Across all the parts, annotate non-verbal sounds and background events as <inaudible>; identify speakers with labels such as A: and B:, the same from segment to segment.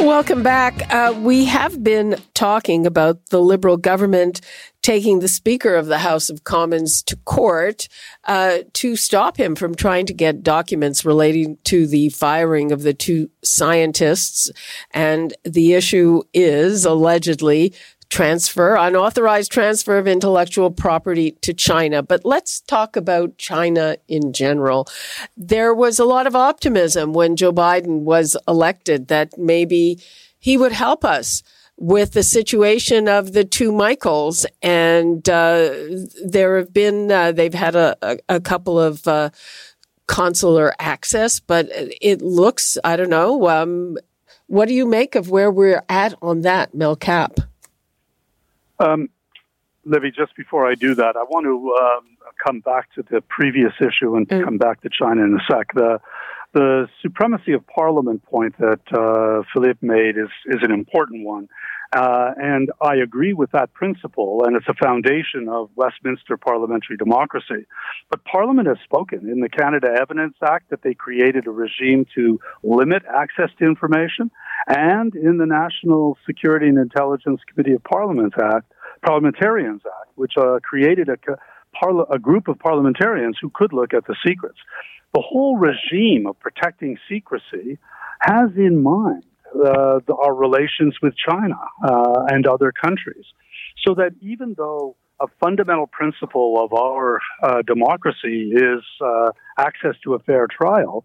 A: Welcome back. Uh, we have been talking about the Liberal government taking the Speaker of the House of Commons to court uh, to stop him from trying to get documents relating to the firing of the two scientists. And the issue is allegedly transfer, unauthorized transfer of intellectual property to China. But let's talk about China in general. There was a lot of optimism when Joe Biden was elected that maybe he would help us with the situation of the two Michaels. And uh, there have been, uh, they've had a, a, a couple of uh, consular access, but it looks, I don't know, um, what do you make of where we're at on that, Mel Cappe?
B: Um, Libby, just before I do that, I want to um, come back to the previous issue and mm. come back to China in a sec. The the supremacy of parliament point that uh, Philippe made is is an important one, uh, and I agree with that principle, and it's a foundation of Westminster parliamentary democracy. But Parliament has spoken in the Canada Evidence Act that they created a regime to limit access to information, and in the National Security and Intelligence Committee of Parliament Act, Parliamentarians Act, which uh, created a, a group of parliamentarians who could look at the secrets. The whole regime of protecting secrecy has in mind uh, the, our relations with China uh, and other countries. So that even though a fundamental principle of our uh, democracy is uh, access to a fair trial,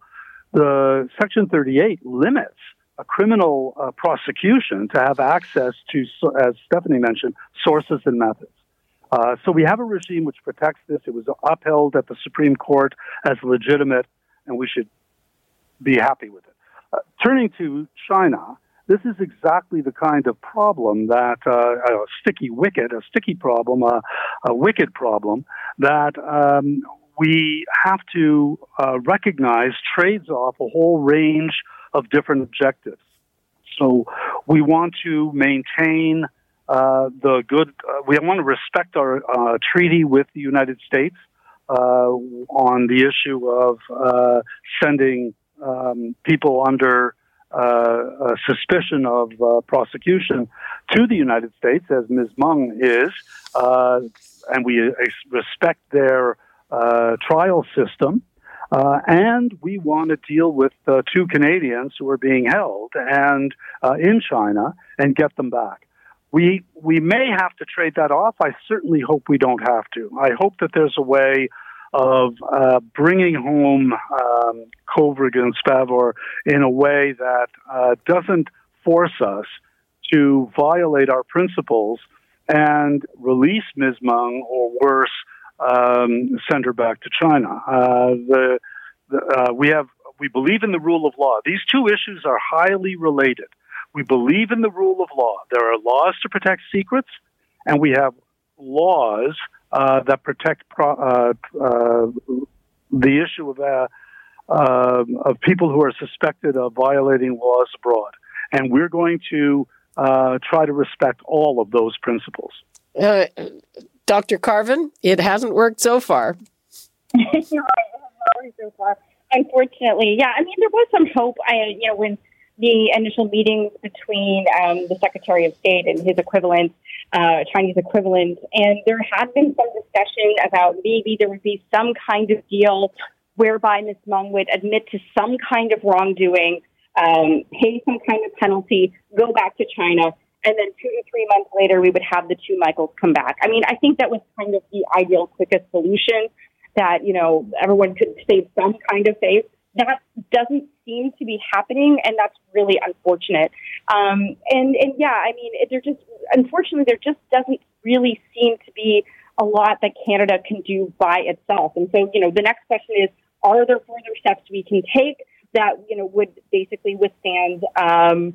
B: the Section 38 limits a criminal uh, prosecution to have access to, as Stephanie mentioned, sources and methods. Uh, so we have a regime which protects this. It was upheld at the Supreme Court as legitimate, and we should be happy with it. Turning to China, this is exactly the kind of problem that uh, a sticky wicket, a sticky problem, uh, a wicked problem that um, we have to uh, recognize trades off a whole range of different objectives. So we want to maintain uh, the good. Uh, we want to respect our uh, treaty with the United States uh, on the issue of uh, sending um, people under uh, suspicion of prosecution to the United States, as Ms. Meng is, and we respect their trial system. Uh, and we want to deal with uh, two Canadians who are being held and uh, in China and get them back. We we may have to trade that off. I certainly hope we don't have to. I hope that there's a way of uh, bringing home um, Kovrig and Spavor in a way that uh, doesn't force us to violate our principles and release Ms. Meng or worse, um, send her back to China. Uh, the, the uh, we have we believe in the rule of law. These two issues are highly related. We believe in the rule of law. There are laws to protect secrets, and we have laws uh, that protect pro- uh, uh the issue of uh, uh, of people who are suspected of violating laws abroad. And we're going to try to respect all of those principles.
A: Dr. Carvin, it hasn't worked so far. <laughs>
C: You're right, it hasn't worked so far. Unfortunately, yeah. I mean, there was some hope. I, you know, when the initial meetings between um, the Secretary of State and his equivalent, uh, Chinese equivalent, and there had been some discussion about maybe there would be some kind of deal whereby Ms. Meng would admit to some kind of wrongdoing, um, pay some kind of penalty, go back to China, and then two to three months later, we would have the two Michaels come back. I mean, I think that was kind of the ideal, quickest solution that, you know, everyone could save some kind of face. That doesn't seem to be happening, and that's really unfortunate. Um, and, and yeah, I mean, there just, unfortunately, there just doesn't really seem to be a lot that Canada can do by itself. And so, you know, the next question is, are there further steps we can take that, you know, would basically withstand, um,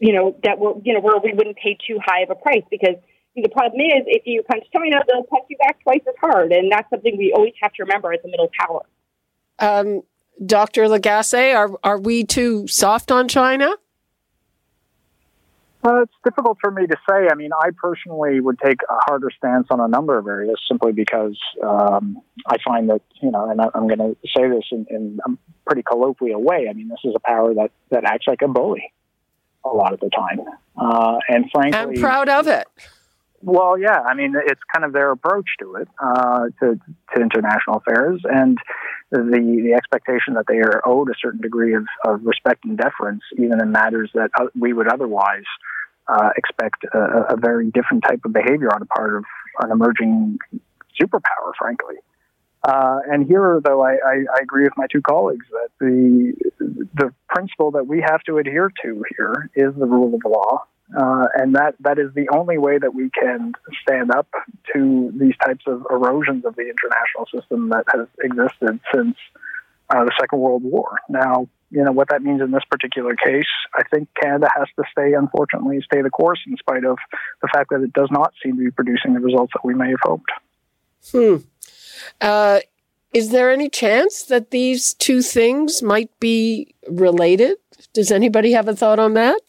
C: you know, that we're, you know, where we wouldn't pay too high of a price because the problem is if you punch China, they'll punch you back twice as hard. And that's something we always have to remember as a middle power.
A: Um, Dr. Lagassé, are, are we too soft on China?
D: Well, it's difficult for me to say. I mean, I personally would take a harder stance on a number of areas simply because um, I find that, you know, and I, am going to say this in, in, a pretty colloquial way. I mean, this is a power that, that acts like a bully a lot of the time. Uh, and frankly,
A: I'm proud of it.
D: Well, yeah, I mean, it's kind of their approach to it, uh, to, to international affairs, and the the expectation that they are owed a certain degree of, of respect and deference, even in matters that we would otherwise uh, expect a, a, very different type of behavior on the part of an emerging superpower, frankly. Uh, and here, though, I, I, I, agree with my two colleagues that the the principle that we have to adhere to here is the rule of law, uh, and that that is the only way that we can stand up to these types of erosions of the international system that has existed since uh, the Second World War. Now, you know what that means in this particular case. I think Canada has to stay, unfortunately, stay the course in spite of the fact that it does not seem to be producing the results that we may have hoped.
A: Hmm. Uh, is there any chance that these two things might be related? Does anybody have a thought on that?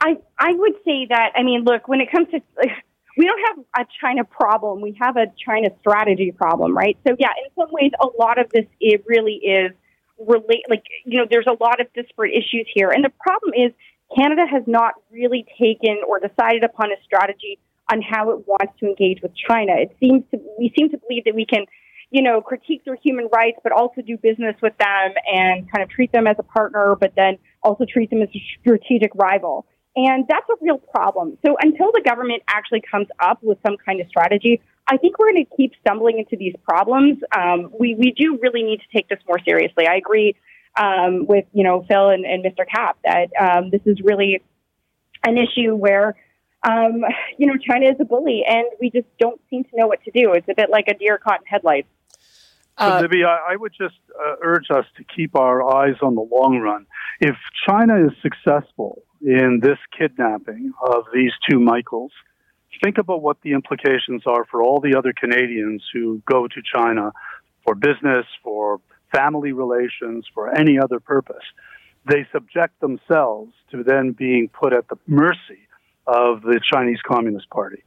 C: I I would say that. I mean, look, when it comes to <laughs> we don't have a China problem. We have a China strategy problem, right? So yeah, in some ways, a lot of this it really is relate. Like you know, there's a lot of disparate issues here, and the problem is Canada has not really taken or decided upon a strategy on how it wants to engage with China. It seems to we seem to believe that we can, you know, critique their human rights, but also do business with them and kind of treat them as a partner, but then also treat them as a strategic rival. And that's a real problem. So until the government actually comes up with some kind of strategy, I think we're going to keep stumbling into these problems. Um, we, we do really need to take this more seriously. I agree um, with, you know, Phil and, and Mr. Cappe that um, this is really an issue where um, you know, China is a bully, and we just don't seem to know what to do. It's a bit like a deer caught in headlights.
B: Uh, so, Libby, I, I would just uh, urge us to keep our eyes on the long run. If China is successful in this kidnapping of these two Michaels, think about what the implications are for all the other Canadians who go to China for business, for family relations, for any other purpose. They subject themselves to then being put at the mercy of the Chinese Communist Party,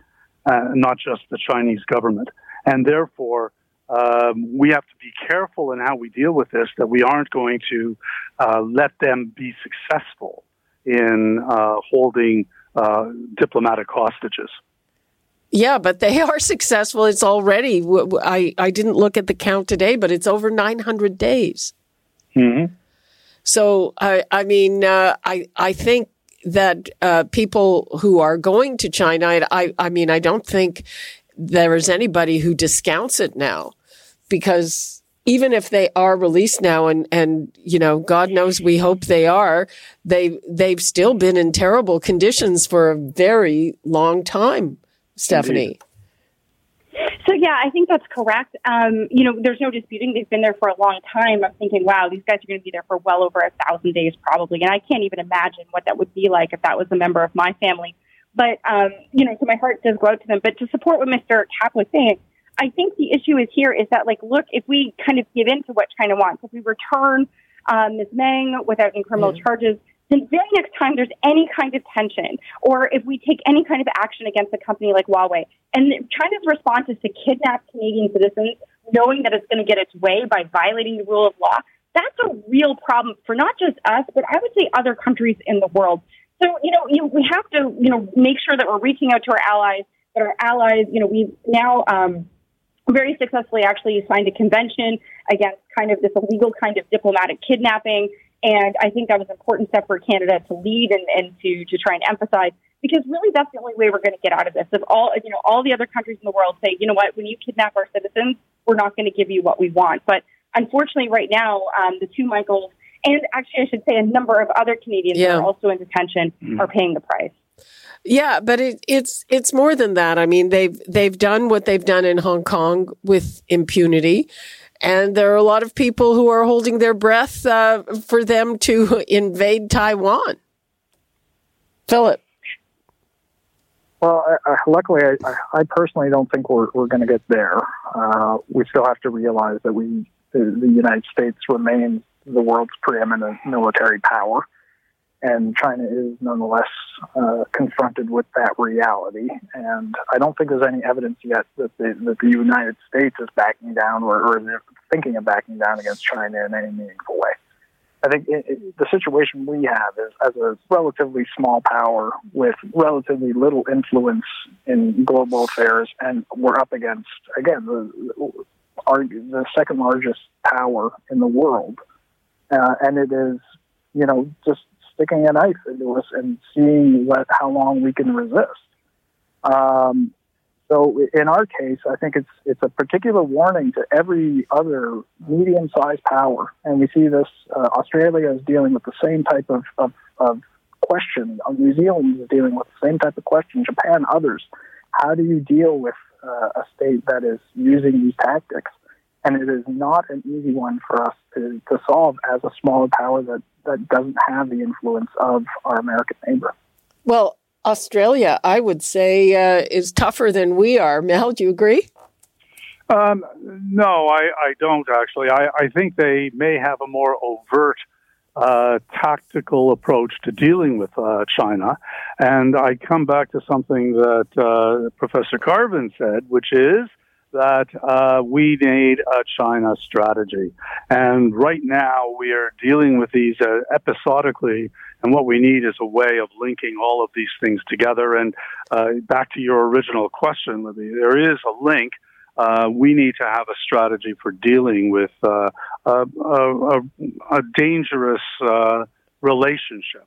B: uh, not just the Chinese government. And therefore, um, we have to be careful in how we deal with this, that we aren't going to uh, let them be successful in uh, holding uh, diplomatic hostages.
A: Yeah, but they are successful. It's already, I, I didn't look at the count today, but it's over 900 days.
B: Mm-hmm.
A: So, I, I mean, uh, I, I think that uh, people who are going to China, I, I mean, I don't think there is anybody who discounts it now because even if they are released now and, and, you know, God knows we hope they are, they, they've still been in terrible conditions for a very long time, Stephanie. Indeed.
C: So yeah, I think that's correct. Um, you know, there's no disputing they've been there for a long time. I'm thinking, wow, these guys are going to be there for well over a thousand days probably, and I can't even imagine what that would be like if that was a member of my family. But um, you know, so my heart does go out to them. But to support what Mr. Cappe was saying, I think the issue is here is that like, look, if we kind of give in to what China wants, if we return um, Ms. Meng without any criminal mm. charges, the very next time there's any kind of tension, or if we take any kind of action against a company like Huawei, and China's response is to kidnap Canadian citizens, knowing that it's going to get its way by violating the rule of law, that's a real problem for not just us, but I would say other countries in the world. So, you know, you, we have to, you know, make sure that we're reaching out to our allies, that our allies, you know, we've now um, very successfully actually signed a convention against kind of this illegal kind of diplomatic kidnapping and I think that was an important step for Canada to lead and, and to, to try and emphasize because really that's the only way we're going to get out of this. If all, you know, all the other countries in the world say, you know what, when you kidnap our citizens, we're not going to give you what we want. But unfortunately, right now, um, the two Michaels, and actually, I should say a number of other Canadians yeah. who are also in detention mm. are paying the price.
A: Yeah, but it, it's it's more than that. I mean, they've they've done what they've done in Hong Kong with impunity. And there are a lot of people who are holding their breath uh, for them to <laughs> invade Taiwan. Philip.
D: Well, I, I, luckily, I, I, personally don't think we're, we're going to get there. Uh, we still have to realize that we, the, the United States remains the world's preeminent military power and China is nonetheless uh, confronted with that reality. And I don't think there's any evidence yet that the, that the United States is backing down or, or thinking of backing down against China in any meaningful way. I think it, it, the situation we have is as a relatively small power with relatively little influence in global affairs, and we're up against again the, our, the second largest power in the world, uh, and it is you know just sticking a knife into us and seeing what how long we can resist. Um, so in our case, I think it's it's a particular warning to every other medium-sized power, and we see this. Uh, Australia is dealing with the same type of, of, of question. Uh, New Zealand is dealing with the same type of question. Japan, others. How do you deal with uh, a state that is using these tactics? And it is not an easy one for us to, to solve as a smaller power that, that doesn't have the influence of our American neighbor.
A: Well, Australia, I would say, uh, is tougher than we are. Mel, do you agree?
B: Um, no, I, I, don't actually. I, I, think they may have a more overt uh, tactical approach to dealing with uh, China. And I come back to something that uh, Professor Carvin said, which is that uh, we need a China strategy. And right now we are dealing with these uh, episodically, and what we need is a way of linking all of these things together. And uh, back to your original question, Libby, there is a link. Uh, we need to have a strategy for dealing with uh, a, a, a, dangerous uh, relationship.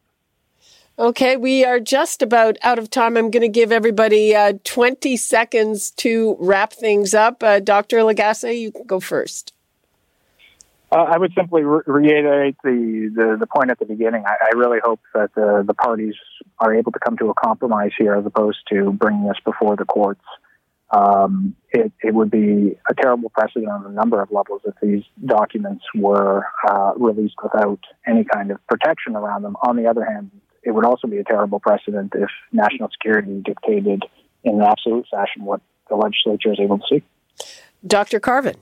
A: Okay, we are just about out of time. I'm going to give everybody uh, 20 seconds to wrap things up. Uh, Dr. Lagassé, you can go first.
D: Uh, I would simply re- reiterate the, the, the, point at the beginning. I, I really hope that the, the parties are able to come to a compromise here as opposed to bringing this before the courts. Um, it, it, would be a terrible precedent on a number of levels if these documents were uh, released without any kind of protection around them. On the other hand, it would also be a terrible precedent if national security dictated in an absolute fashion what the legislature is able to see.
A: Dr. Carvin.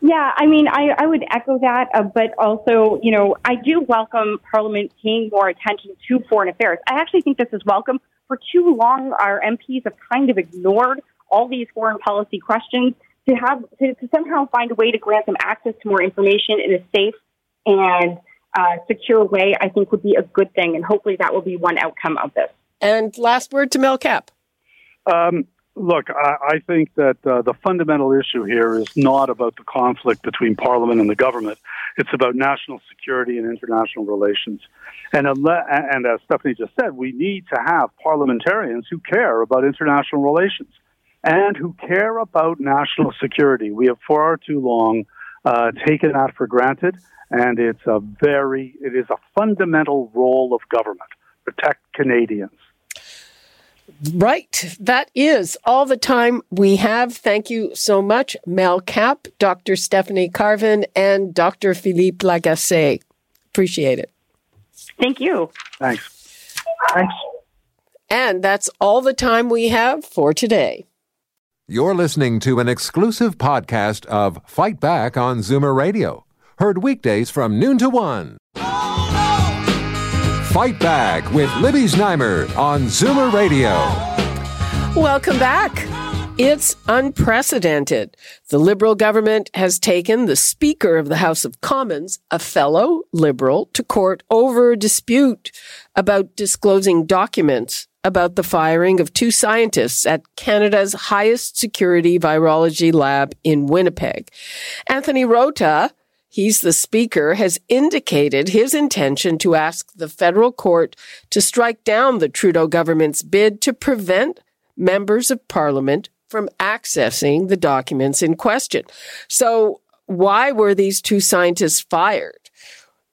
C: Yeah, I mean, I, I would echo that, uh, but also, you know, I do welcome Parliament paying more attention to foreign affairs. I actually think this is welcome. For too long, our MPs have kind of ignored all these foreign policy questions. To have to, to somehow find a way to grant them access to more information in a safe and uh, secure way, I think would be a good thing. And hopefully that will be one outcome of this.
A: And last word to Mel Cappe.
B: Um, look, I, I, think that uh, the fundamental issue here is not about the conflict between Parliament and the government. It's about national security and international relations. And, and as Stephanie just said, we need to have parliamentarians who care about international relations and who care about national security. We have far too long uh, taken that for granted and it's a very it is a fundamental role of government protect Canadians.
A: Right. That is all the time we have. Thank you so much, Mel Cappe, Dr. Stephanie Carvin, and Dr. Philippe Lagassé. Appreciate it.
C: Thank you.
B: Thanks.
D: Thanks.
A: And that's all the time we have for today.
E: You're listening to an exclusive podcast of Fight Back on Zoomer Radio Heard weekdays from noon to one. Fight Back with Libby Znaimer on Zoomer Radio.
A: Welcome back. It's unprecedented. The Liberal government has taken the Speaker of the House of Commons, a fellow Liberal, to court over a dispute about disclosing documents about the firing of two scientists at Canada's highest security virology lab in Winnipeg. Anthony Rota, he's the speaker, has indicated his intention to ask the federal court to strike down the Trudeau government's bid to prevent members of parliament from accessing the documents in question. So why were these two scientists fired?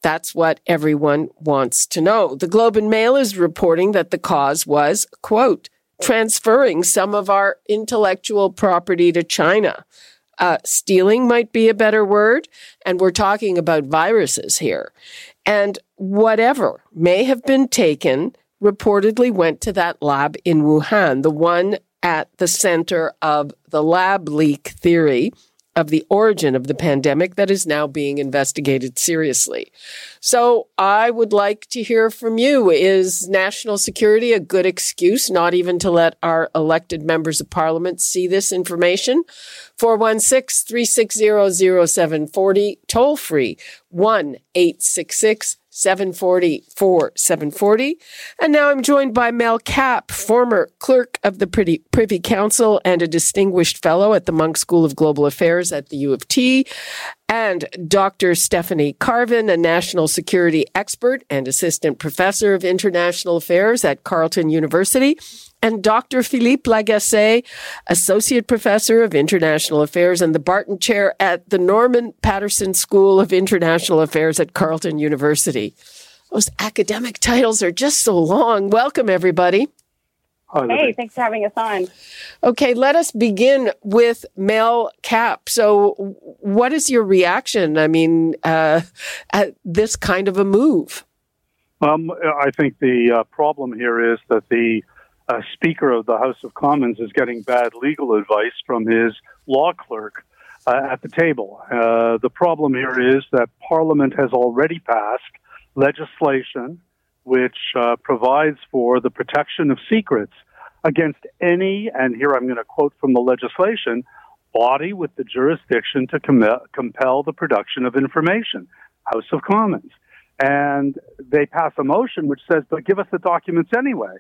A: That's what everyone wants to know. The Globe and Mail is reporting that the cause was, quote, transferring some of our intellectual property to China. Uh, stealing might be a better word. And we're talking about viruses here. And whatever may have been taken reportedly went to that lab in Wuhan, the one at the center of the lab leak theory of the origin of the pandemic that is now being investigated seriously. So I would like to hear from you. Is national security a good excuse not even to let our elected members of parliament see this information? 416 360 0740, toll free 1 866 740 740. And now I'm joined by Mel Cappe, former clerk of the Privy Council and a distinguished fellow at the Munk School of Global Affairs at the U of T, and Dr. Stephanie Carvin, a national security expert and assistant professor of international affairs at Carleton University and Dr. Philippe Lagassé, Associate Professor of International Affairs and the Barton Chair at the Norman Paterson School of International Affairs at Carleton University. Those academic titles are just so long. Welcome, everybody.
C: Hey, thanks for having us on.
A: Okay, let us begin with Mel Cappe. So, what is your reaction? I mean, uh, at this kind of a move?
B: Um, I think the uh, problem here is that the uh, Speaker of the House of Commons is getting bad legal advice from his law clerk uh, at the table. Uh, the problem here is that Parliament has already passed legislation which uh, provides for the protection of secrets against any, and here I'm going to quote from the legislation, body with the jurisdiction to com- compel the production of information, House of Commons. And they pass a motion which says, but give us the documents anyway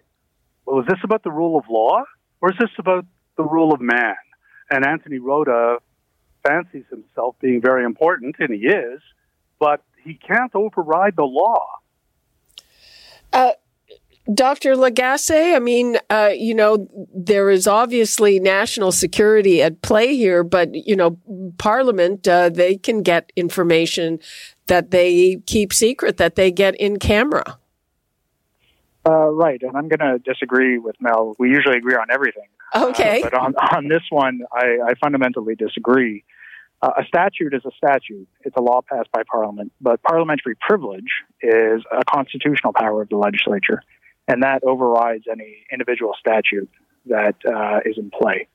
B: well, is this about the rule of law or is this about the rule of man? And Anthony Rota fancies himself being very important, and he is, but he can't override the law.
A: Uh, Dr. Lagassé, I mean, uh, you know, there is obviously national security at play here, but, you know, Parliament, uh, they can get information that they keep secret, that they get in camera.
D: Uh, right, and I'm going to disagree with Mel. We usually agree on everything.
A: Okay.
D: Uh, but on, <laughs> on this one, I, I fundamentally disagree. Uh, a statute is a statute. It's a law passed by Parliament, but parliamentary privilege is a constitutional power of the legislature, and that overrides any individual statute that uh, is in play.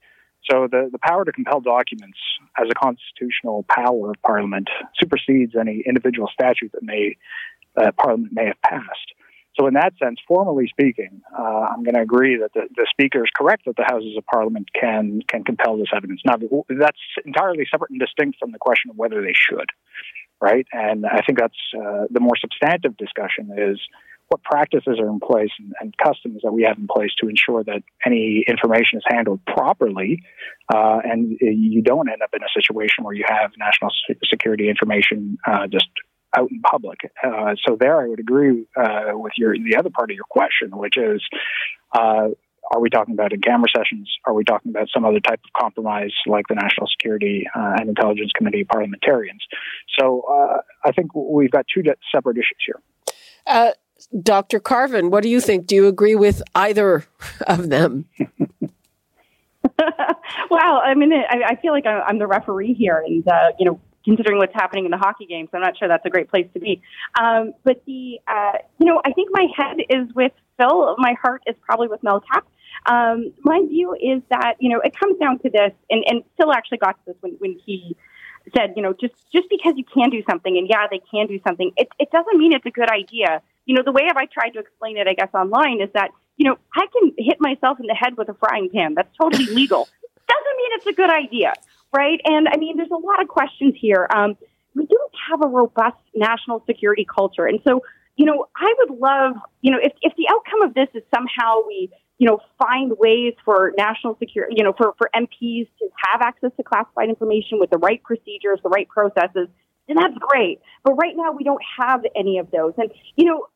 D: So the, the power to compel documents as a constitutional power of Parliament supersedes any individual statute that may uh, Parliament may have passed. So, in that sense, formally speaking, uh, I'm going to agree that the, the Speaker is correct that the Houses of Parliament can can compel this evidence. Now, that's entirely separate and distinct from the question of whether they should, right? And I think that's uh, the more substantive discussion is what practices are in place and, and, customs that we have in place to ensure that any information is handled properly, uh, and you don't end up in a situation where you have national security information uh, just out in public. Uh, so there, I would agree uh, with your the other part of your question, which is. Uh, are we talking about in camera sessions? Are we talking about some other type of compromise like the National Security uh, and Intelligence Committee parliamentarians? So uh, I think we've got two separate issues here.
A: Uh, Dr. Carvin, what do you think? Do you agree with either of them? <laughs> <laughs>
C: wow, I mean, I, I feel like I'm the referee here, and uh, you know, considering what's happening in the hockey games. I'm not sure that's a great place to be. Um, but the, uh, you know, I think my head is with Phil. My heart is probably with Mel Cappe. Um, my view is that, you know, it comes down to this, and, and Phil actually got to this when, when he said, you know, just, just because you can do something, and yeah, they can do something, it, it doesn't mean it's a good idea. You know, the way I tried to explain it, I guess, online is that, you know, I can hit myself in the head with a frying pan. That's totally <laughs> legal. doesn't mean it's a good idea right? And I mean, there's a lot of questions here. Um, we don't have a robust national security culture. And so, you know, I would love, you know, if, if the outcome of this is somehow we, you know, find ways for national security, you know, for, for MPs to have access to classified information with the right procedures, the right processes, and that's great. But right now we don't have any of those. And, you know,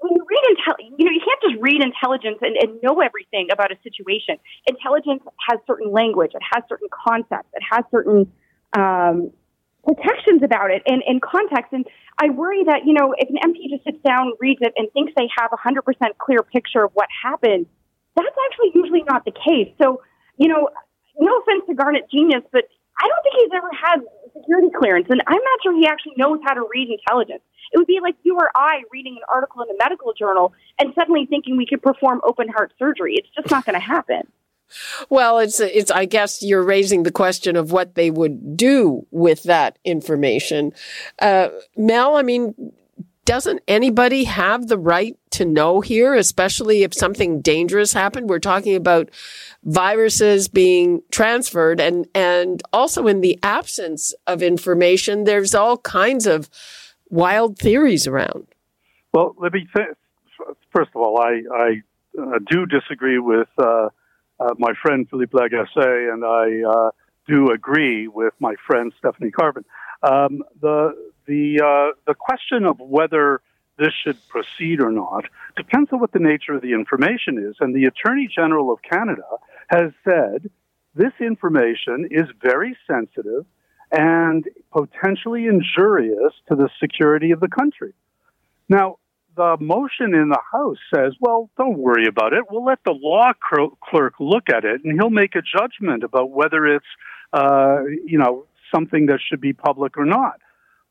C: when you read intel, you know, you can't just read intelligence and, and know everything about a situation. Intelligence has certain language, it has certain concepts, it has certain um, protections about it and, and context. And I worry that, you know, if an MP just sits down, reads it, and thinks they have a 100% clear picture of what happened, that's actually usually not the case. So, you know, no offense to Garnett Genuis, but I don't think he's ever had security clearance, and I'm not sure he actually knows how to read intelligence. It would be like you or I reading an article in a medical journal and suddenly thinking we could perform open heart surgery. It's just not going to happen.
A: Well, it's it's. I guess you're raising the question of what they would do with that information. Uh, Mel, I mean, doesn't anybody have the right to know here, especially if something dangerous happened? We're talking about viruses being transferred, and and also in the absence of information, there's all kinds of wild theories around.
B: Well, let me first of all, I I uh, do disagree with. Uh, uh, my friend Philippe Lagassé and I uh, do agree with my friend Stephanie Carvin. Um, the the uh, the question of whether this should proceed or not depends on what the nature of the information is. And the Attorney General of Canada has said this information is very sensitive and potentially injurious to the security of the country. Now, the motion in the House says, well, don't worry about it. We'll let the law clerk look at it, and he'll make a judgment about whether it's, uh, you know, something that should be public or not.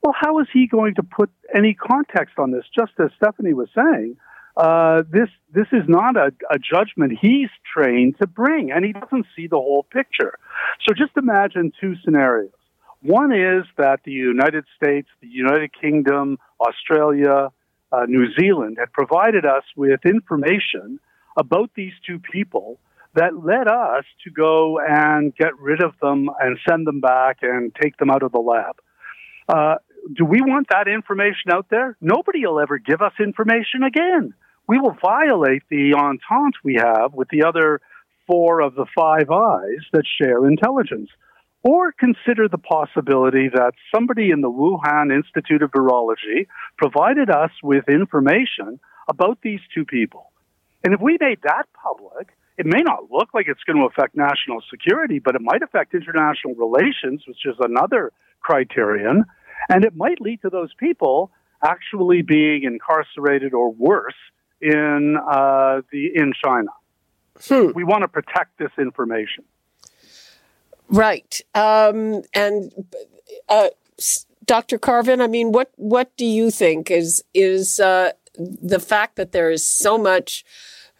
B: Well, how is he going to put any context on this? Just as Stephanie was saying, uh, this this is not a, a judgment he's trained to bring, and he doesn't see the whole picture. So just imagine two scenarios. One is that the United States, the United Kingdom, Australia, uh, New Zealand had provided us with information about these two people that led us to go and get rid of them and send them back and take them out of the lab. Uh, do we want that information out there? Nobody will ever give us information again. We will violate the entente we have with the other four of the five eyes that share intelligence. Or consider the possibility that somebody in the Wuhan Institute of Virology provided us with information about these two people. And if we made that public, it may not look like it's going to affect national security, but it might affect international relations, which is another criterion. And it might lead to those people actually being incarcerated or worse in uh, the in China. Hmm. We want to protect this information.
A: Right. Um, and uh, Dr. Carvin, I mean, what what do you think is is uh, the fact that there is so much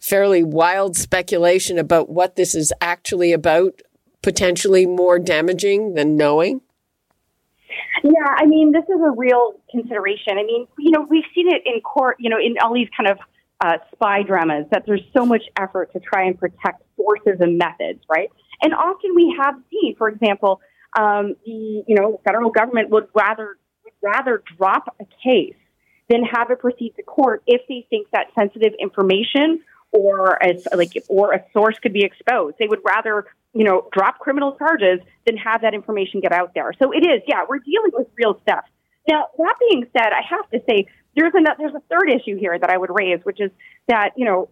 A: fairly wild speculation about what this is actually about potentially more damaging than knowing?
C: Yeah, I mean, this is a real consideration. I mean, you know, we've seen it in court, you know, in all these kind of uh, spy dramas that there's so much effort to try and protect sources and methods, right? And often we have seen, for example, um, the you know federal government would rather would rather drop a case than have it proceed to court if they think that sensitive information or as like or a source could be exposed. They would rather you know drop criminal charges than have that information get out there. So it is, yeah, we're dealing with real stuff. Now that being said, I have to say there's a there's a third issue here that I would raise, which is that you know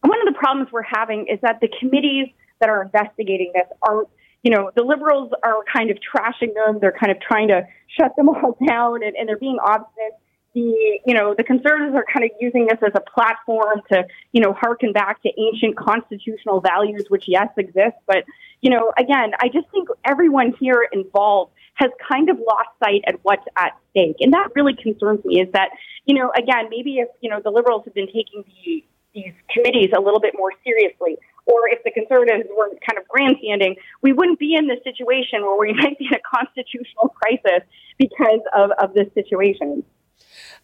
C: one of the problems we're having is that the committees that are investigating this are, you know, the liberals are kind of trashing them. They're kind of trying to shut them <laughs> all down and, and they're being obstinate. The, you know, the conservatives are kind of using this as a platform to, you know, harken back to ancient constitutional values, which yes exist. But, you know, again, I just think everyone here involved has kind of lost sight at what's at stake. And that really concerns me is that, you know, again, maybe if, you know, the liberals have been taking the, these committees a little bit more seriously, or if the conservatives were kind of grandstanding, we wouldn't be in this situation where we <laughs> might be in a constitutional crisis because of, of this situation.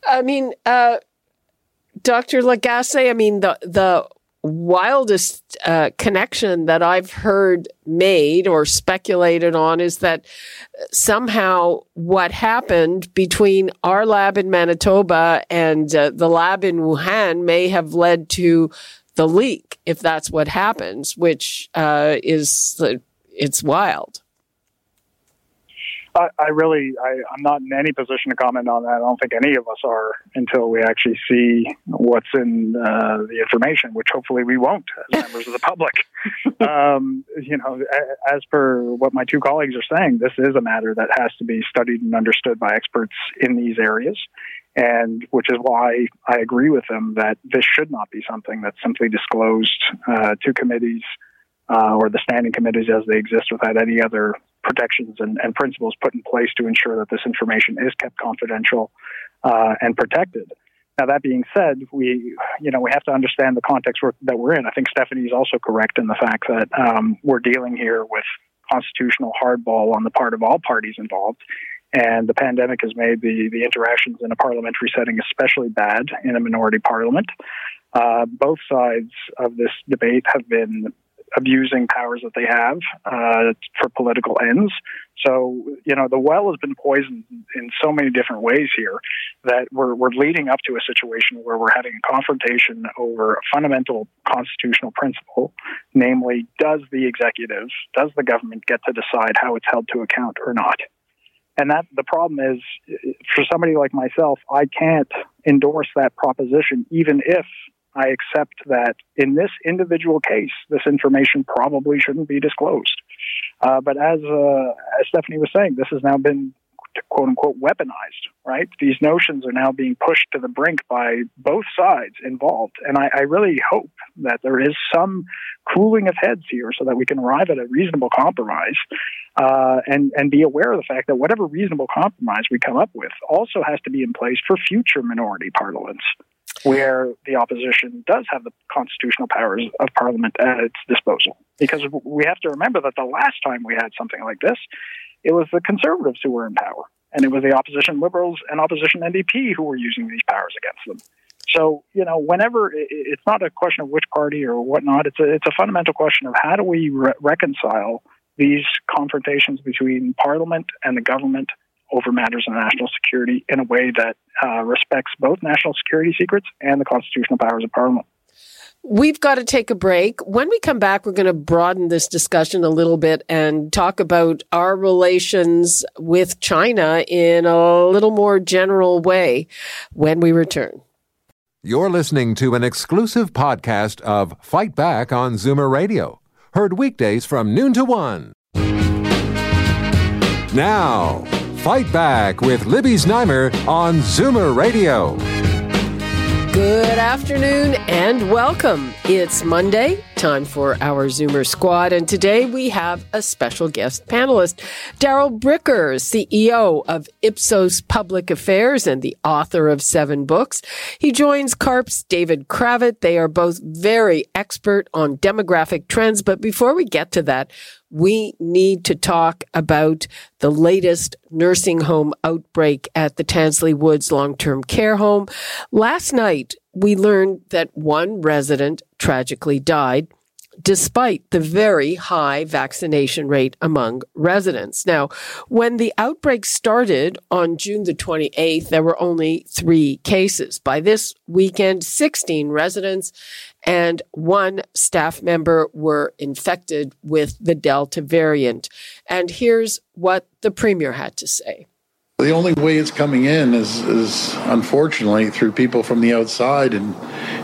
A: I mean, uh, Dr. Lagassé, I mean, the, the wildest uh, connection that I've heard made or speculated on is that somehow what happened between our lab in Manitoba and uh, the lab in Wuhan may have led to the leak if that's what happens, which uh, is it's wild.
D: I, I really, I, am not in any position to comment on that. I don't think any of us are until we actually see what's in uh, the information, which hopefully we won't as <laughs> members of the public. um, you know, as per what my two colleagues are saying, this is a matter that has to be studied and understood by experts in these areas and which is why I agree with them that this should not be something that's simply disclosed uh, to committees uh, or the standing committees as they exist without any other protections and, and, principles put in place to ensure that this information is kept confidential uh, and protected. Now, that being said, we, you know, we have to understand the context we're, that we're in. I think Stephanie is also correct in the fact that um, we're dealing here with constitutional hardball on the part of all parties involved. And the pandemic has made the, the interactions in a parliamentary setting especially bad in a minority parliament. Uh, both sides of this debate have been abusing powers that they have uh, for political ends. So, you know, the well has been poisoned in so many different ways here that we're, we're leading up to a situation where we're having a confrontation over a fundamental constitutional principle, namely, does the executive, does the government get to decide how it's held to account or not? And that the problem is, for somebody like myself, I can't endorse that proposition, even if I accept that in this individual case, this information probably shouldn't be disclosed. Uh, but as uh, as Stephanie was saying, this has now been quote unquote weaponized, right? These notions are now being pushed to the brink by both sides involved. And I, I really hope that there is some cooling of heads here so that we can arrive at a reasonable compromise uh, and, and be aware of the fact that whatever reasonable compromise we come up with also has to be in place for future minority parliaments where the opposition does have the constitutional powers of parliament at its disposal. Because we have to remember that the last time we had something like this, it was the conservatives who were in power, and it was the opposition liberals and opposition NDP who were using these powers against them. So, you know, whenever it's not a question of which party or whatnot, it's a, it's a fundamental question of how do we re- reconcile these confrontations between parliament and the government over matters of national security in a way that uh, respects both national security secrets and the constitutional powers of Parliament.
A: We've got to take a break. When we come back, we're going to broaden this discussion a little bit and talk about our relations with China in a little more general way when we return.
E: You're listening to an exclusive podcast of Fight Back on Zoomer Radio, heard weekdays from noon to one. Now, Fight Back with Libby Znaimer on Zoomer Radio.
A: Good afternoon and welcome. It's Monday, time for our Zoomer Squad, and today we have a special guest panelist, Darrell Bricker, CEO of Ipsos Public Affairs and the author of seven books. He joins CARP's David Kravitz. They are both very expert on demographic trends, but before we get to that, we need to talk about the latest nursing home outbreak at the Tansley Woods long-term care home. Last night, we learned that one resident tragically died despite the very high vaccination rate among residents. Now, when the outbreak started on June the 28th, there were only three cases. By this weekend, 16 residents and one staff member were infected with the Delta variant. And here's what the premier had to say.
F: The only way it's coming in is, is unfortunately through people from the outside. And,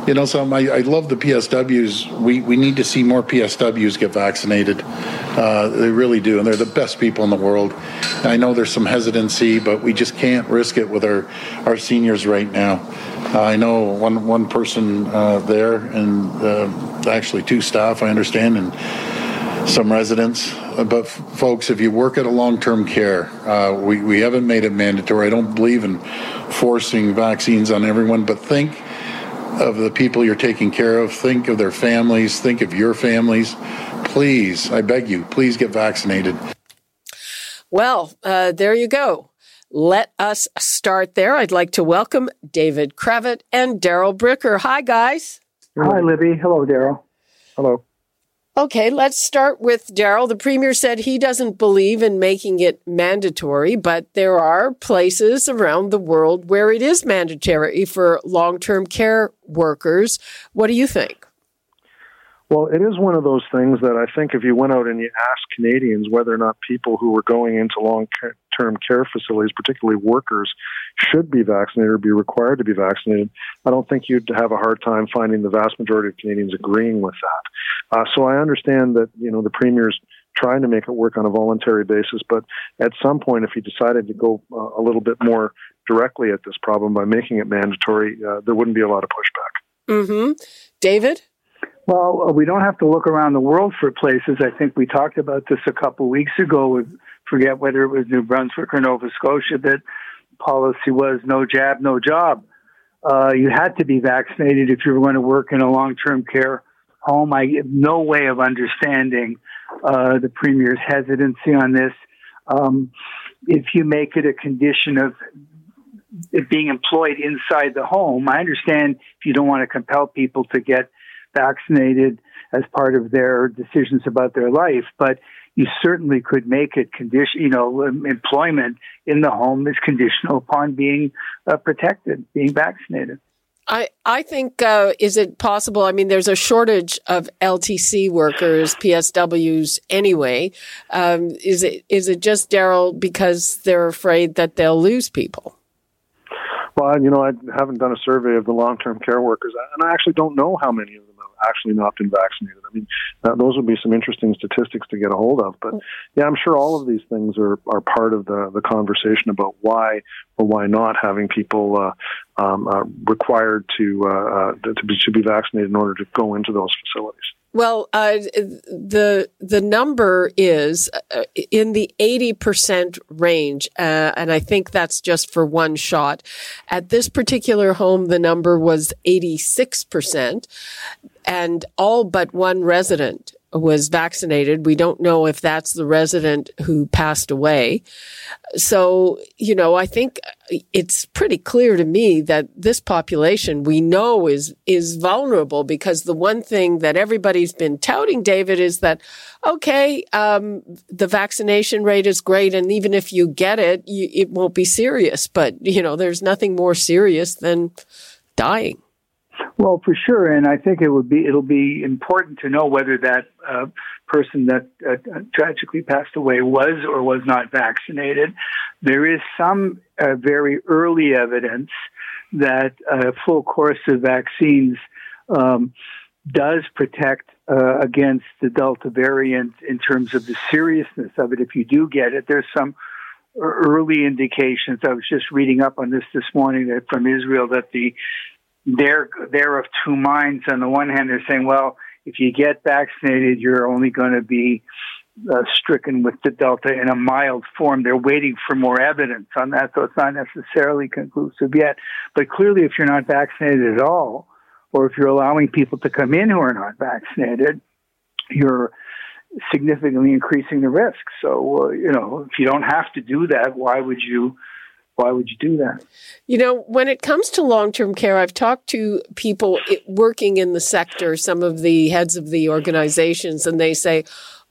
F: you know, so I, I love the PSWs. We, we need to see more PSWs get vaccinated. Uh, they really do. And they're the best people in the world. I know there's some hesitancy, but we just can't risk it with our, our seniors right now. I know one, one person uh, there and uh, actually two staff, I understand, and some residents. But folks, if you work at a long-term care, uh, we we haven't made it mandatory. I don't believe in forcing vaccines on everyone, but think of the people you're taking care of. Think of their families. Think of your families. Please, I beg you, please get vaccinated.
A: Well, uh, there you go. Let us start there. I'd like to welcome David Cravit and Darrell Bricker. Hi, guys.
D: Hi, Libby. Hello, Darrell. Hello.
A: Okay, let's start with Darrell. The premier said he doesn't believe in making it mandatory, but there are places around the world where it is mandatory for long term care workers. What do you think?
G: Well, it is one of those things that I think if you went out and you asked Canadians whether or not people who were going into long term care facilities, particularly workers, should be vaccinated or be required to be vaccinated, I don't think you'd have a hard time finding the vast majority of Canadians agreeing with that. Uh, so I understand that you know the premier's trying to make it work on a voluntary basis, but at some point, if he decided to go uh, a little bit more directly at this problem by making it mandatory, uh, there wouldn't be a lot of pushback.
A: Mm-hmm. David.
H: Well, uh, we don't have to look around the world for places. I think we talked about this a couple weeks ago with forget whether it was New Brunswick or Nova Scotia, that policy was no jab, no job. Uh, you had to be vaccinated if you were going to work in a long-term care home. I have no way of understanding uh, the premier's hesitancy on this. Um, if you make it a condition of it being employed inside the home, I understand if you don't want to compel people to get vaccinated as part of their decisions about their life, but you certainly could make it condition, you know, employment in the home is conditional upon being uh, protected, being vaccinated.
A: I, I think, uh, is it possible? I mean, there's a shortage of LTC workers, PSWs anyway. Um, is it, is it just Darrell because they're afraid that they'll lose people?
G: Well, you know, I haven't done a survey of the long-term care workers, and I actually don't know how many of them have actually not been vaccinated. I mean, that, those would be some interesting statistics to get a hold of. But yeah, I'm sure all of these things are, are part of the, the conversation about why or why not having people uh, um, uh, required to, uh, uh to, be, to be vaccinated in order to go into those facilities.
A: Well, uh, the the number is uh, in the eighty percent range, uh, and I think that's just for one shot. At this particular home, the number was eighty six percent, and all but one resident was vaccinated. We don't know if that's the resident who passed away. So, you know, I think it's pretty clear to me that this population we know is, is vulnerable because the one thing that everybody's been touting, David, is that, okay, um, the vaccination rate is great. And even if you get it, you, it won't be serious. But, you know, there's nothing more serious than dying.
H: Well, for sure, and I think it would be it'll be important to know whether that uh, person that uh, tragically passed away was or was not vaccinated. There is some uh, very early evidence that a full course of vaccines um, does protect uh, against the Delta variant in terms of the seriousness of it. If you do get it, there's some early indications. I was just reading up on this this morning that from Israel that the they're they're of two minds. On the one hand, they're saying, well, if you get vaccinated, you're only going to be uh, stricken with the Delta in a mild form. They're waiting for more evidence on that, so it's not necessarily conclusive yet. But clearly, if you're not vaccinated at all, or if you're allowing people to come in who are not vaccinated, you're significantly increasing the risk. So, uh, you know, if you don't have to do that, why would you? Why would you do that?
A: You know, when it comes to long term care, I've talked to people working in the sector, some of the heads of the organizations, and they say,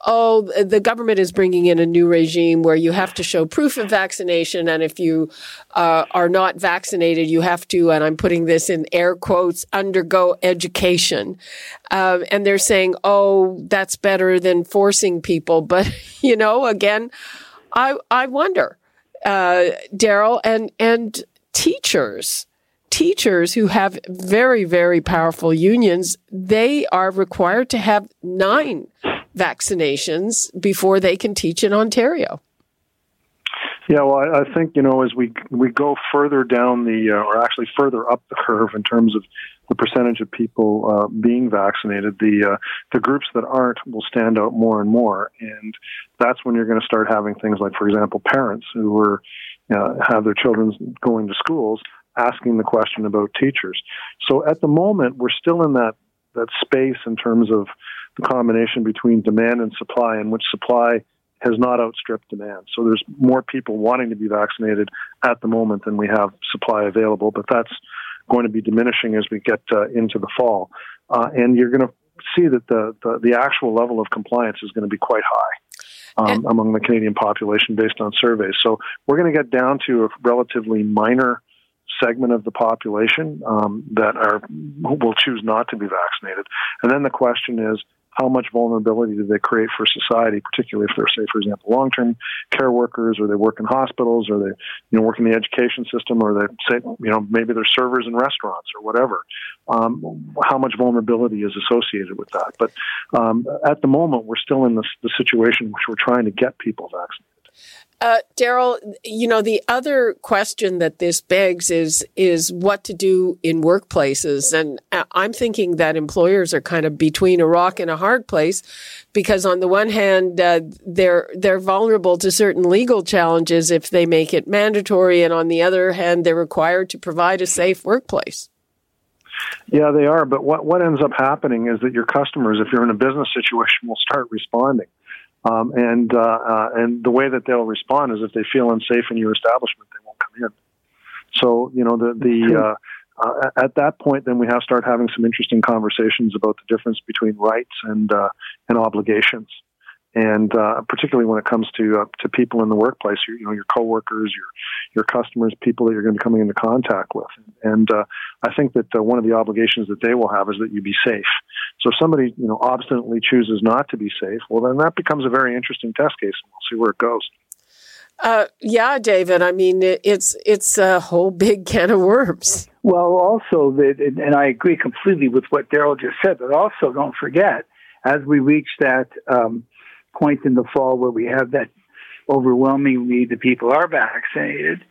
A: oh, the government is bringing in a new regime where you have to show proof of vaccination. And if you uh, are not vaccinated, you have to, and I'm putting this in air quotes, undergo education. Um, and they're saying, oh, that's better than forcing people. <laughs> But, you know, again, I, I wonder uh, Darrell, and and teachers, teachers who have very very powerful unions, they are required to have nine vaccinations before they can teach in Ontario.
G: Yeah, well, I, I think you know as we we go further down the, uh, or actually further up the curve in terms of the percentage of people uh, being vaccinated, the uh, the groups that aren't will stand out more and more, and that's when you're going to start having things like, for example, parents who are uh, have their children going to schools asking the question about teachers. So at the moment, we're still in that that space in terms of the combination between demand and supply, in which supply has not outstripped demand. So there's more people wanting to be vaccinated at the moment than we have supply available, but that's going to be diminishing as we get uh, into the fall. Uh, and you're going to see that the, the, the, actual level of compliance is going to be quite high um, among the Canadian population based on surveys. So we're going to get down to a relatively minor segment of the population um, that are will choose not to be vaccinated. And then the question is, how much vulnerability do they create for society, particularly if they're, say, for example, long-term care workers, or they work in hospitals, or they, you know, work in the education system, or they say, you know, maybe they're servers in restaurants or whatever. Um, how much vulnerability is associated with that? But um, at the moment, we're still in the situation which we're trying to get people vaccinated.
A: Uh, Darrell, you know the other question that this begs is is what to do in workplaces, and uh, I'm thinking that employers are kind of between a rock and a hard place, because on the one hand uh, they're they're vulnerable to certain legal challenges if they make it mandatory, and on the other hand they're required to provide a safe workplace.
G: Yeah, they are. But what what ends up happening is that your customers, if you're in a business situation, will start responding. Um, and uh, uh, and the way that they'll respond is if they feel unsafe in your establishment, they won't come in. So you know the the uh, uh, at that point, then we have to start having some interesting conversations about the difference between rights and uh, and obligations and uh, particularly when it comes to uh, to people in the workplace, you, you know, your coworkers, your your customers, people that you're going to be coming into contact with. And uh, I think that uh, one of the obligations that they will have is that you be safe. So if somebody you know obstinately chooses not to be safe, well, then that becomes a very interesting test case, and we'll see where it goes.
A: Uh, yeah, David. I mean, it's it's a whole big <laughs> can of worms.
H: Well, also that, and I agree completely with what Darrell just said, but also don't forget as we reach that. Um, point in the fall where we have that overwhelmingly the people are vaccinated,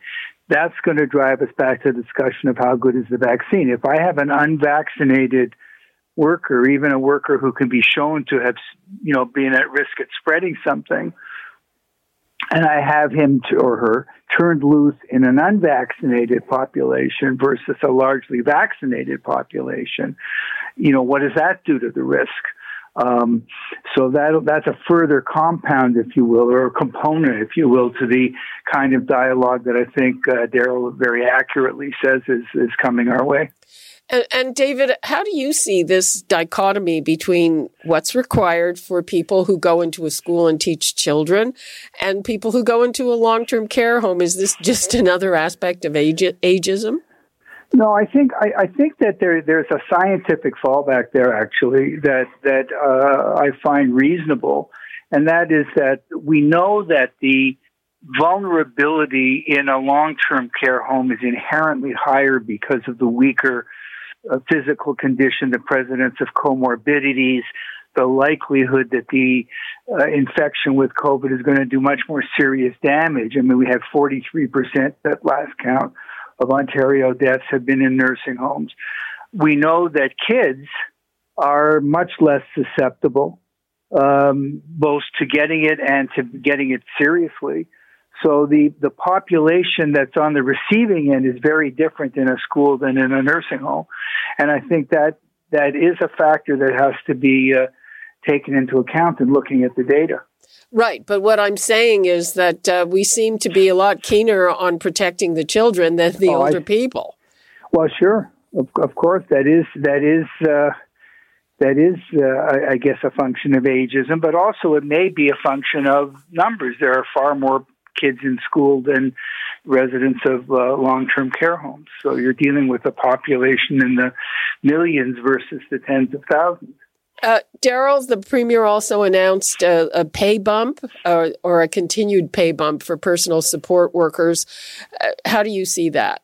H: that's going to drive us back to the discussion of how good is the vaccine. If I have an unvaccinated worker, even a worker who can be shown to have, you know, been at risk at spreading something, and I have him or her turned loose in an unvaccinated population versus a largely vaccinated population, you know, what does that do to the risk? Um, so that that's a further compound, if you will, or a component, if you will, to the kind of dialogue that I think uh, Darrell very accurately says is is coming our way.
A: And, and, David, how do you see this dichotomy between what's required for people who go into a school and teach children and people who go into a long term care home? Is this just <laughs> another aspect of age, ageism?
H: No, I think I, I think that there there's a scientific fallback there actually that that uh, I find reasonable, and that is that we know that the vulnerability in a long-term care home is inherently higher because of the weaker uh, physical condition, the presence of comorbidities, the likelihood that the uh, infection with COVID is going to do much more serious damage. I mean, we had 43% at last count of Ontario deaths have been in nursing homes. We know that kids are much less susceptible, um, both to getting it and to getting it seriously. So the, the population that's on the receiving end is very different in a school than in a nursing home. And I think that that is a factor that has to be uh, taken into account in looking at the data.
A: Right. But what I'm saying is that uh, we seem to be a lot keener on protecting the children than the oh, older I, people.
H: Well, sure. Of, of, course, that is, that is, uh, that is, uh, I guess, a function of ageism, but also it may be a function of numbers. There are far more kids in school than residents of uh, long-term care homes. So you're dealing with a population in the millions versus the tens of thousands.
A: Uh, Darrell, the premier also announced a, a pay bump or, or, a continued pay bump for personal support workers. Uh, how do you see that?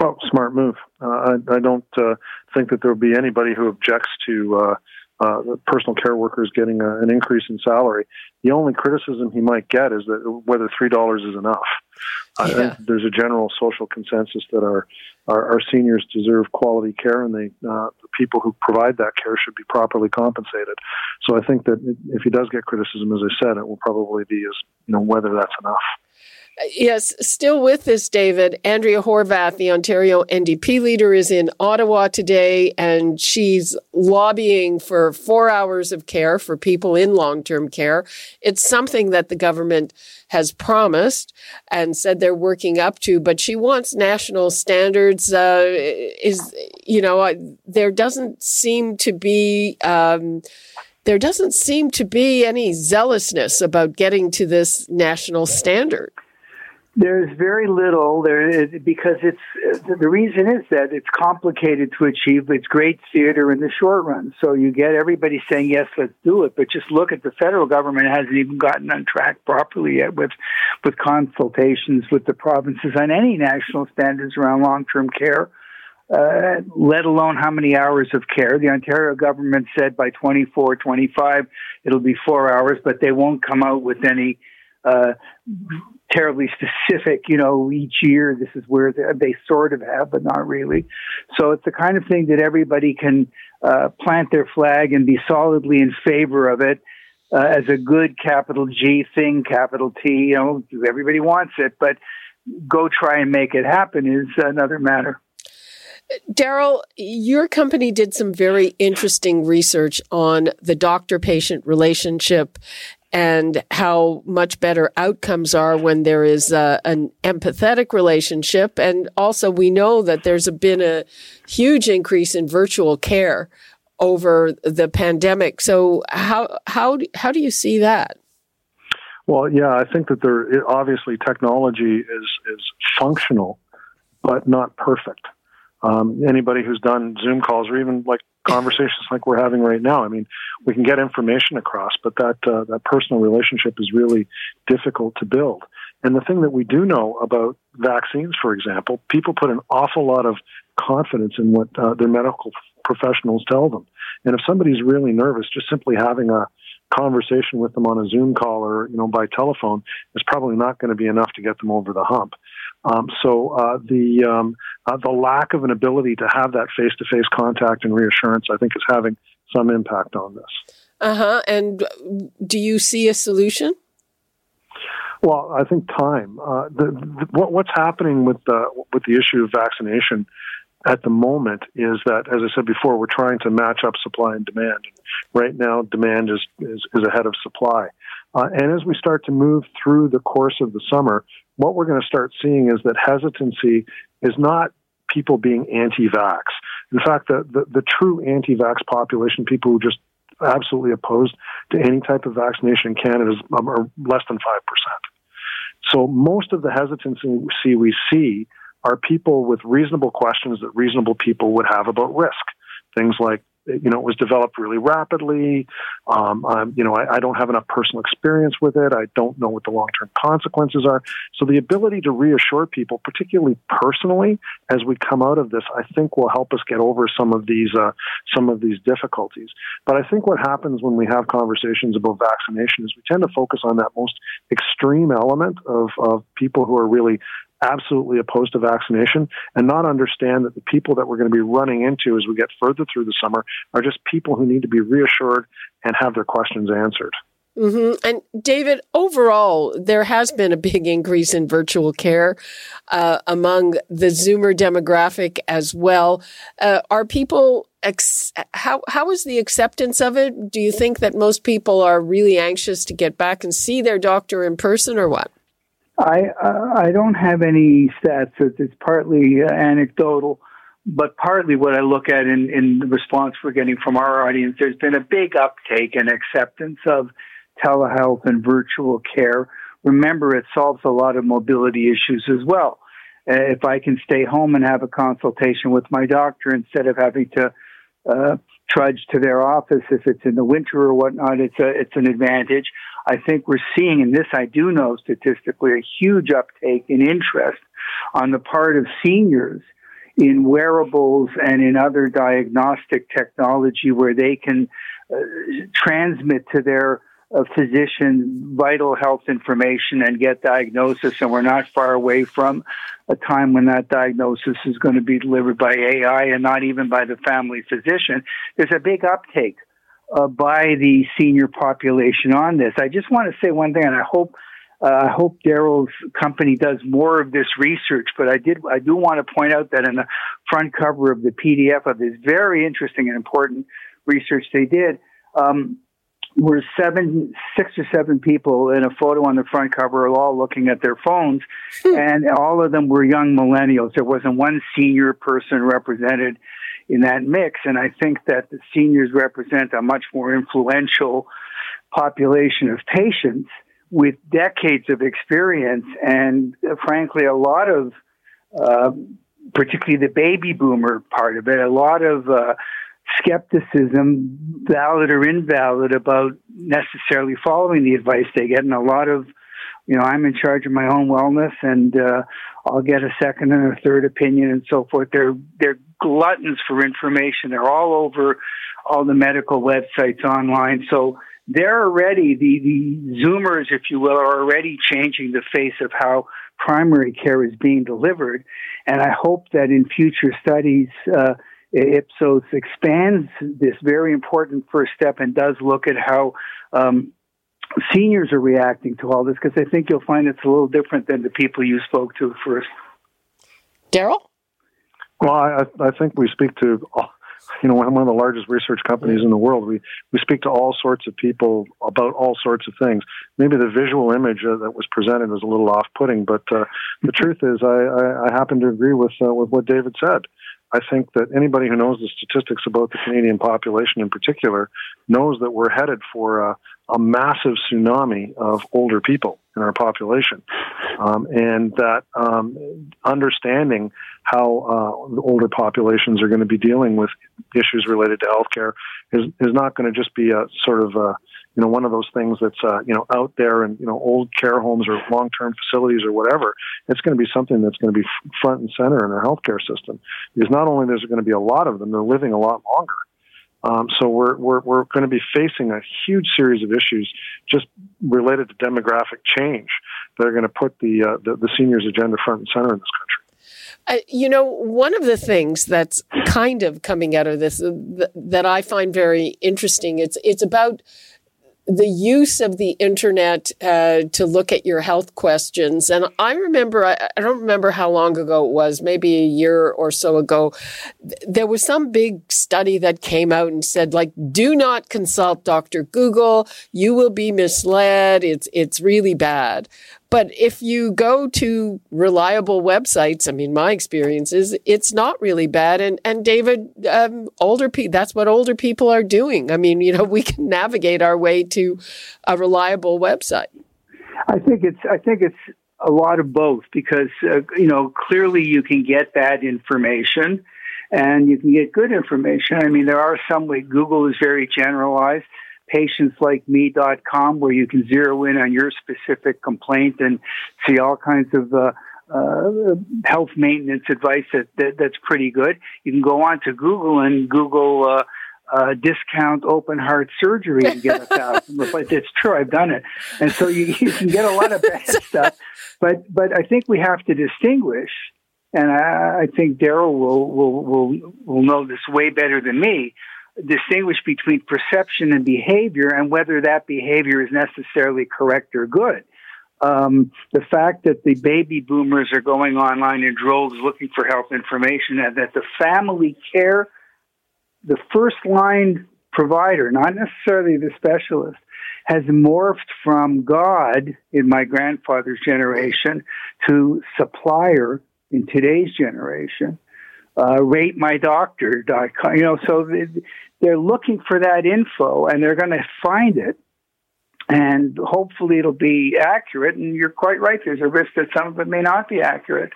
G: Well, smart move. Uh, I, I, don't uh, think that there will be anybody who objects to uh, personal care workers getting a, an increase in salary. The only criticism he might get is that whether three dollars is enough. I think there's a general social consensus that our, our, our seniors deserve quality care, and they uh, the people who provide that care should be properly compensated. So I think that if he does get criticism, as I said, it will probably be as you know whether that's enough.
A: Yes, still with us, David. Andrea Horwath, the Ontario NDP leader, is in Ottawa today, and she's lobbying for four hours of care for people in long term care. It's something that the government has promised and said they're working up to, but she wants national standards. Uh, is, you know, there doesn't seem to be. Um, there doesn't seem to be any zealousness about getting to this national standard.
H: There's very little there because it's the reason is that it's complicated to achieve. It's great theater in the short run. So you get everybody saying yes, let's do it, but just look at the federal government hasn't even gotten on track properly yet with with consultations with the provinces on any national standards around long term care. Uh, let alone how many hours of care. The Ontario government said by 24, 25, it'll be four hours, but they won't come out with any uh, terribly specific. You know, each year this is where they sort of have, but not really. So it's the kind of thing that everybody can uh, plant their flag and be solidly in favor of it. Uh, as a good capital G thing, capital T, you know, everybody wants it, but go try and make it happen is another matter.
A: Darrell, your company did some very interesting research on the doctor patient relationship and how much better outcomes are when there is a, an empathetic relationship. And also, we know that there's been a huge increase in virtual care over the pandemic. So, how how how do you see that?
G: Well, yeah, I think that there obviously technology is is functional, but not perfect. Um, anybody who's done Zoom calls or even like <laughs> conversations like we're having right now. I mean, we can get information across, but that uh, that personal relationship is really difficult to build. And the thing that we do know about vaccines, for example, people put an awful lot of confidence in what uh, their medical professionals tell them. And if somebody's really nervous, just simply having a conversation with them on a Zoom call or you know by telephone is probably not going to be enough to get them over the hump. Um, so uh, the um, uh, the lack of an ability to have that face to face contact and reassurance, I think, is having some impact on this.
A: Uh huh. And do you see a solution?
G: Well, I think time. Uh, the, the, what, what's happening with the with the issue of vaccination at the moment is that, as I said before, we're trying to match up supply and demand. Right now, demand is is, is ahead of supply. Uh, and as we start to move through the course of the summer, what we're going to start seeing is that hesitancy is not people being anti-vax. In fact, the, the, the true anti-vax population, people who just absolutely opposed to any type of vaccination in Canada is, um, are less than 5%. So most of the hesitancy we see are people with reasonable questions that reasonable people would have about risk. Things like you know, it was developed really rapidly. Um, you know, I, I, don't have enough personal experience with it. I don't know what the long term consequences are. So the ability to reassure people, particularly personally, as we come out of this, I think will help us get over some of these uh, some of these difficulties. But I think what happens when we have conversations about vaccination is we tend to focus on that most extreme element of, of people who are really absolutely opposed to vaccination and not understand that the people that we're going to be running into as we get further through the summer are just people who need to be reassured and have their questions answered.
A: Mm-hmm. And David, overall, there has been a big increase in virtual care uh, among the Zoomer demographic as well. Uh, are people ex- how how is the acceptance of it? Do you think that most people are really anxious to get back and see their doctor in person, or what?
H: I uh, I don't have any stats. It's partly uh, anecdotal, but partly what I look at in, in the response we're getting from our audience. There's been a big uptake and acceptance of telehealth and virtual care. Remember, it solves a lot of mobility issues as well. Uh, if I can stay home and have a consultation with my doctor instead of having to uh, trudge to their office if it's in the winter or whatnot, it's a it's an advantage. I think we're seeing, and this I do know statistically, a huge uptake in interest on the part of seniors in wearables and in other diagnostic technology where they can uh, transmit to their uh, physician vital health information and get diagnosis. And we're not far away from a time when that diagnosis is going to be delivered by AI and not even by the family physician. There's a big uptake uh, by the senior population on this. I just want to say one thing, and I hope uh, I hope Darrell's company does more of this research. But I did I do want to point out that in the front cover of the PDF of this very interesting and important research they did. Um, were seven, six or seven people in a photo on the front cover, all looking at their phones, hmm. and all of them were young millennials. There wasn't one senior person represented in that mix. And I think that the seniors represent a much more influential population of patients with decades of experience and, uh, frankly, a lot of, uh, particularly the baby boomer part of it, a lot of uh, skepticism, valid or invalid, about necessarily following the advice they get, and a lot of you know, I'm in charge of my own wellness and uh, I'll get a second and a third opinion and so forth. They're they're gluttons for information. They're all over all the medical websites online. So they're already the the Zoomers, if you will, are already changing the face of how primary care is being delivered, and I hope that in future studies. Uh, Ipsos expands this very important first step and does look at how um, seniors are reacting to all this because I think you'll find it's a little different than the people you spoke to first.
A: Darrell?
G: Well, I, I think we speak to, you know, one of the largest research companies in the world. We we speak to all sorts of people about all sorts of things. Maybe the visual image uh, that was presented was a little off-putting, but uh, the truth is, I, I, I happen to agree with uh, with what David said. I think that anybody who knows the statistics about the Canadian population in particular knows that we're headed for a, a massive tsunami of older people in our population. Um, and that um, understanding how uh, older populations are going to be dealing with issues related to healthcare is, is not going to just be a sort of a, you know, one of those things that's, uh, you know, out there in, you know, old care homes or long-term facilities or whatever. It's going to be something that's going to be front and center in our healthcare system. Because not only there's going to be a lot of them, they're living a lot longer. Um, so we're, we're, we're going to be facing a huge series of issues just related to demographic change that are going to put the, uh, the, the seniors agenda front and center in this country.
A: Uh, you know, one of the things that's kind of coming out of this uh, th- that I find very interesting, it's, it's about the use of the internet uh, to look at your health questions. And I remember, I, I, don't remember how long ago it was, maybe a year or so ago, there was some big study that came out and said, like, do not consult Dr. Google. You will be misled. It's, it's really bad. But if you go to reliable websites, I mean, my experience is it's not really bad. And and David, um, older people, that's what older people are doing. I mean, <laughs> you know, we can navigate our way to a reliable website.
H: I think it's I think it's a lot of both because uh, you know clearly you can get bad information and you can get good information. I mean, there are some way Google is very generalized patientslikeme.com where you can zero in on your specific complaint and see all kinds of uh, uh, health maintenance advice that, that, that's pretty good. You can go on to Google and Google uh, uh, discount open heart surgery and get a thousand. but it's true, I've done it, and so you, you can get a lot of bad <laughs> stuff. But but I think we have to distinguish, and I, I think Darrell will, will will will know this way better than me distinguish between perception and behavior and whether that behavior is necessarily correct or good. Um, the fact that the baby boomers are going online in droves looking for health information and that the family care, the first line provider, not necessarily the specialist, has morphed from God in my grandfather's generation to supplier in today's generation uh, ratemydoctor.com. You know, so they're looking for that info and they're going to find it. And hopefully it'll be accurate. And you're quite right. There's a risk that some of it may not be accurate.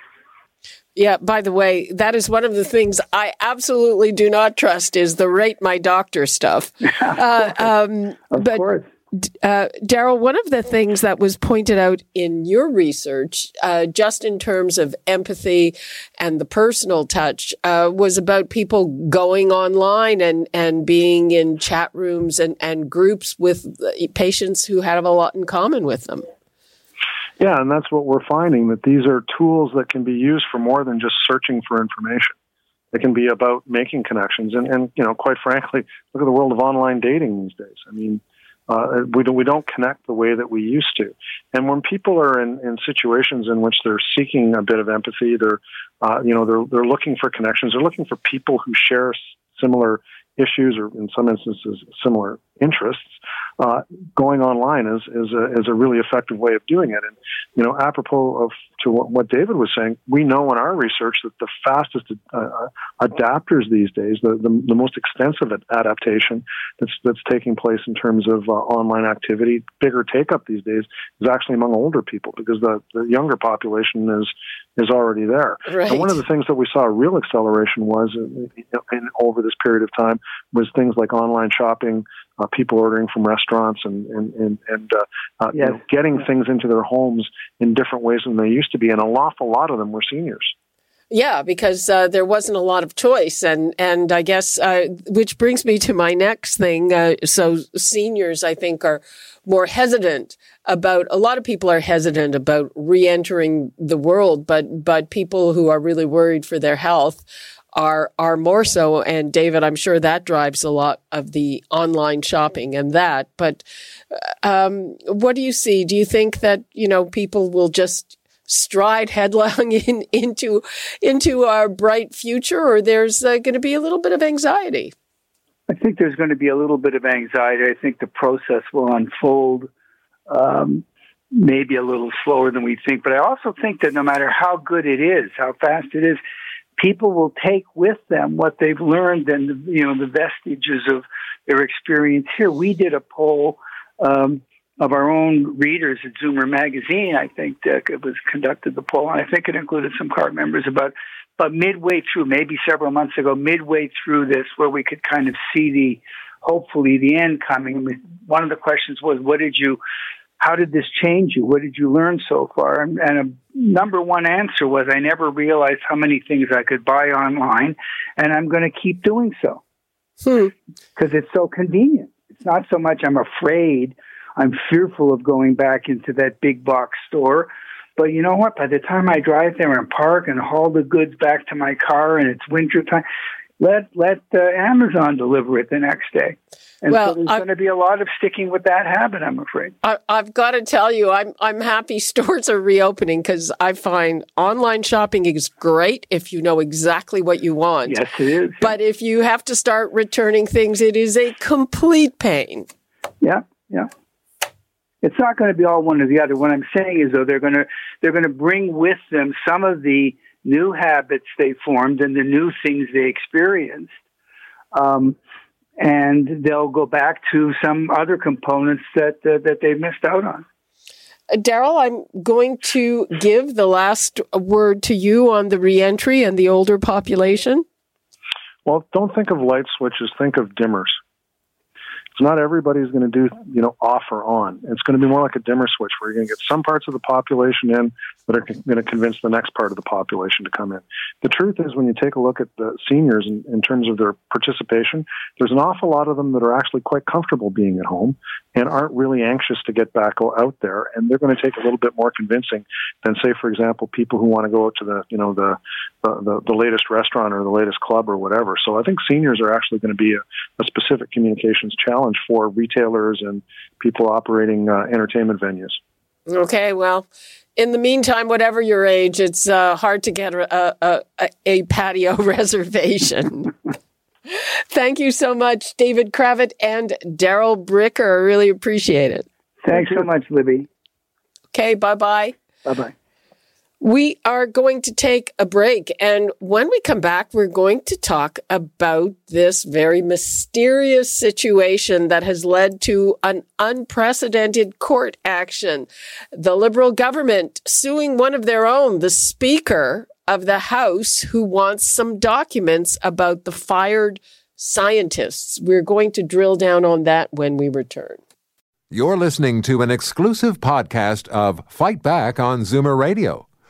A: Yeah, by the way, that is one of the things I absolutely do not trust is the rate my doctor stuff. <laughs>
H: Uh, um, of but, course.
A: Uh, Darrell, one of the things that was pointed out in your research, uh, just in terms of empathy and the personal touch, uh, was about people going online and, and being in chat rooms and, and groups with patients who have a lot in common with them.
G: Yeah, and that's what we're finding that these are tools that can be used for more than just searching for information. It can be about making connections. And, and you know, quite frankly, look at the world of online dating these days. I mean, uh, we don't we don't connect the way that we used to. And when people are in, in situations in which they're seeking a bit of empathy, they're uh, you know they're they're looking for connections. They're looking for people who share similar issues or in some instances similar interests, uh, going online is is a, is a really effective way of doing it. And you know, apropos of to what, what David was saying, we know in our research that the fastest uh, uh adapters these days, the, the, the most extensive adaptation that's that's taking place in terms of uh, online activity, bigger take up these days is actually among older people because the, the younger population is is already there.
A: Right.
G: And one of the things that we saw a real acceleration was in, in, over this period of time was things like online shopping, uh, people ordering from restaurants, and and and, and uh, uh, yes. you know, getting things into their homes in different ways than they used to be. And an awful lot of them were seniors.
A: Yeah, because uh, there wasn't a lot of choice, and and I guess uh, which brings me to my next thing. Uh, so seniors, I think, are more hesitant about. A lot of people are hesitant about re-entering the world, but but people who are really worried for their health are are more so. And David, I'm sure that drives a lot of the online shopping and that. But um, what do you see? Do you think that you know people will just stride headlong <laughs> in, into into our bright future, or there's uh, going to be a little bit of anxiety?
H: I think there's going to be a little bit of anxiety. I think the process will unfold. Um, maybe a little slower than we think, but I also think that no matter how good it is, how fast it is, people will take with them what they've learned and you know the vestiges of their experience here. We did a poll um, of our own readers at Zoomer magazine. I think that it was conducted the poll, and I think it included some card members about. But midway through, maybe several months ago, midway through this, where we could kind of see the, hopefully the end coming. One of the questions was, "What did you how did this change you? What did you learn so far? And, and, a number one answer was I never realized how many things I could buy online, and I'm going to keep doing so because hmm. it's so convenient. It's not so much I'm afraid, I'm fearful of going back into that big box store. But you know what? By the time I drive there and park and haul the goods back to my car and it's winter time, let let uh, Amazon deliver it the next day. And well, so there's going to be a lot of sticking with that habit, I'm afraid.
A: I, have got to tell you, I'm I'm happy <laughs> stores are reopening because I find online shopping is great if you know exactly what you want.
H: Yes, it is.
A: But if you have to start returning things, it is a complete pain.
H: Yeah, yeah. It's not going to be all one or the other. What I'm saying is, though, they're going to they're going to bring with them some of the new habits they formed and the new things they experienced. Um, and they'll go back to some other components that uh, that they missed out on.
A: Darrell, I'm going to give the last word to you on the reentry and the older population.
G: Well, don't think of light switches, think of dimmers. So not everybody's going to do, you know, off or on. It's going to be more like a dimmer switch where you're going to get some parts of the population in that are going to convince the next part of the population to come in. The truth is, when you take a look at the seniors in, in terms of their participation, there's an awful lot of them that are actually quite comfortable being at home and aren't really anxious to get back out there. And they're going to take a little bit more convincing than, say, for example, people who want to go out to the, you know, the, the, the latest restaurant or the latest club or whatever. So I think seniors are actually going to be a, a specific communications challenge for retailers and people operating uh, entertainment venues.
A: Okay, well, in the meantime, whatever your age, it's uh, hard to get a, a, a patio <laughs> reservation. <laughs> Thank you so much, David Cravit and Darrell Bricker. I really appreciate it.
H: Thanks so much, Libby.
A: Okay, bye bye.
H: Bye bye.
A: We are going to take a break. And when we come back, we're going to talk about this very mysterious situation that has led to an unprecedented court action. The Liberal government suing one of their own, the Speaker of the House, who wants some documents about the fired scientists. We're going to drill down on that when we return.
E: You're listening to an exclusive podcast of Fight Back on Zoomer Radio